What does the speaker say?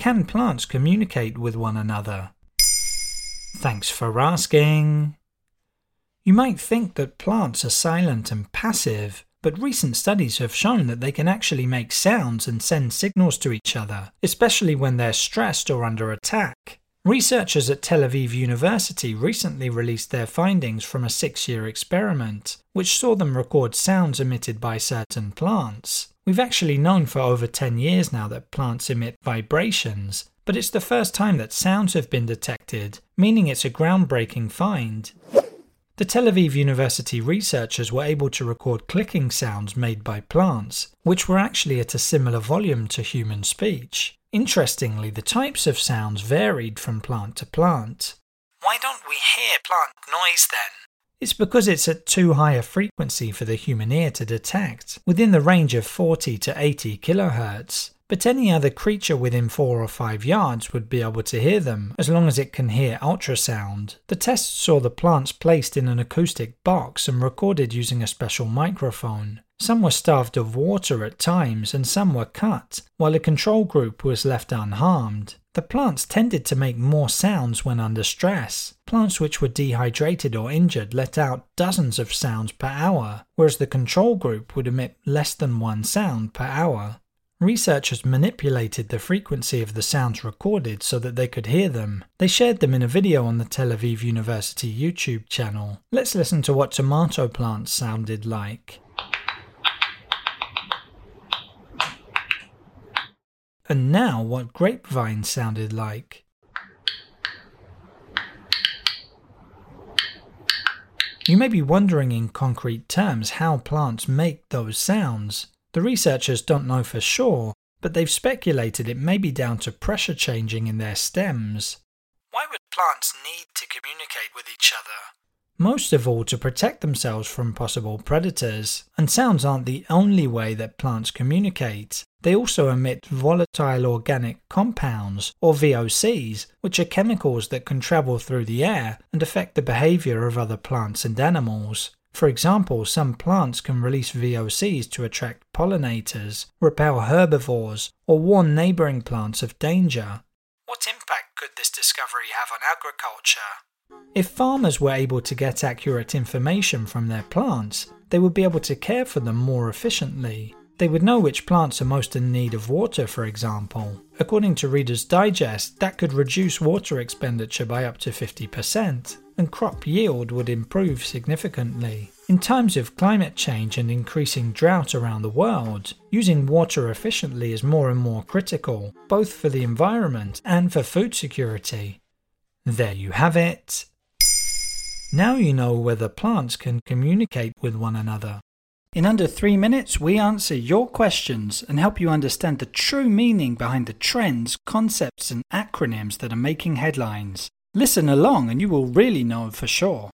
Can plants communicate with one another? Thanks for asking. You might think that plants are silent and passive, but recent studies have shown that they can actually make sounds and send signals to each other, especially when they're stressed or under attack. Researchers at Tel Aviv University recently released their findings from a six year experiment, which saw them record sounds emitted by certain plants. We've actually known for over 10 years now that plants emit vibrations, but it's the first time that sounds have been detected, meaning it's a groundbreaking find. The Tel Aviv University researchers were able to record clicking sounds made by plants, which were actually at a similar volume to human speech. Interestingly, the types of sounds varied from plant to plant. Why don't we hear plant noise then? It's because it's at too high a frequency for the human ear to detect, within the range of 40 to 80 kHz but any other creature within 4 or 5 yards would be able to hear them, as long as it can hear ultrasound. The test saw the plants placed in an acoustic box and recorded using a special microphone. Some were starved of water at times and some were cut, while the control group was left unharmed. The plants tended to make more sounds when under stress. Plants which were dehydrated or injured let out dozens of sounds per hour, whereas the control group would emit less than one sound per hour. Researchers manipulated the frequency of the sounds recorded so that they could hear them. They shared them in a video on the Tel Aviv University YouTube channel. Let's listen to what tomato plants sounded like. And now what grapevine sounded like. You may be wondering in concrete terms how plants make those sounds. The researchers don't know for sure, but they've speculated it may be down to pressure changing in their stems. Why would plants need to communicate with each other? Most of all to protect themselves from possible predators, and sounds aren't the only way that plants communicate. They also emit volatile organic compounds, or VOCs, which are chemicals that can travel through the air and affect the behavior of other plants and animals. For example, some plants can release VOCs to attract pollinators, repel herbivores, or warn neighbouring plants of danger. What impact could this discovery have on agriculture? If farmers were able to get accurate information from their plants, they would be able to care for them more efficiently. They would know which plants are most in need of water, for example. According to Reader's Digest, that could reduce water expenditure by up to 50% and crop yield would improve significantly. In times of climate change and increasing drought around the world, using water efficiently is more and more critical, both for the environment and for food security. There you have it. Now you know whether plants can communicate with one another. In under three minutes, we answer your questions and help you understand the true meaning behind the trends, concepts, and acronyms that are making headlines. Listen along and you will really know for sure.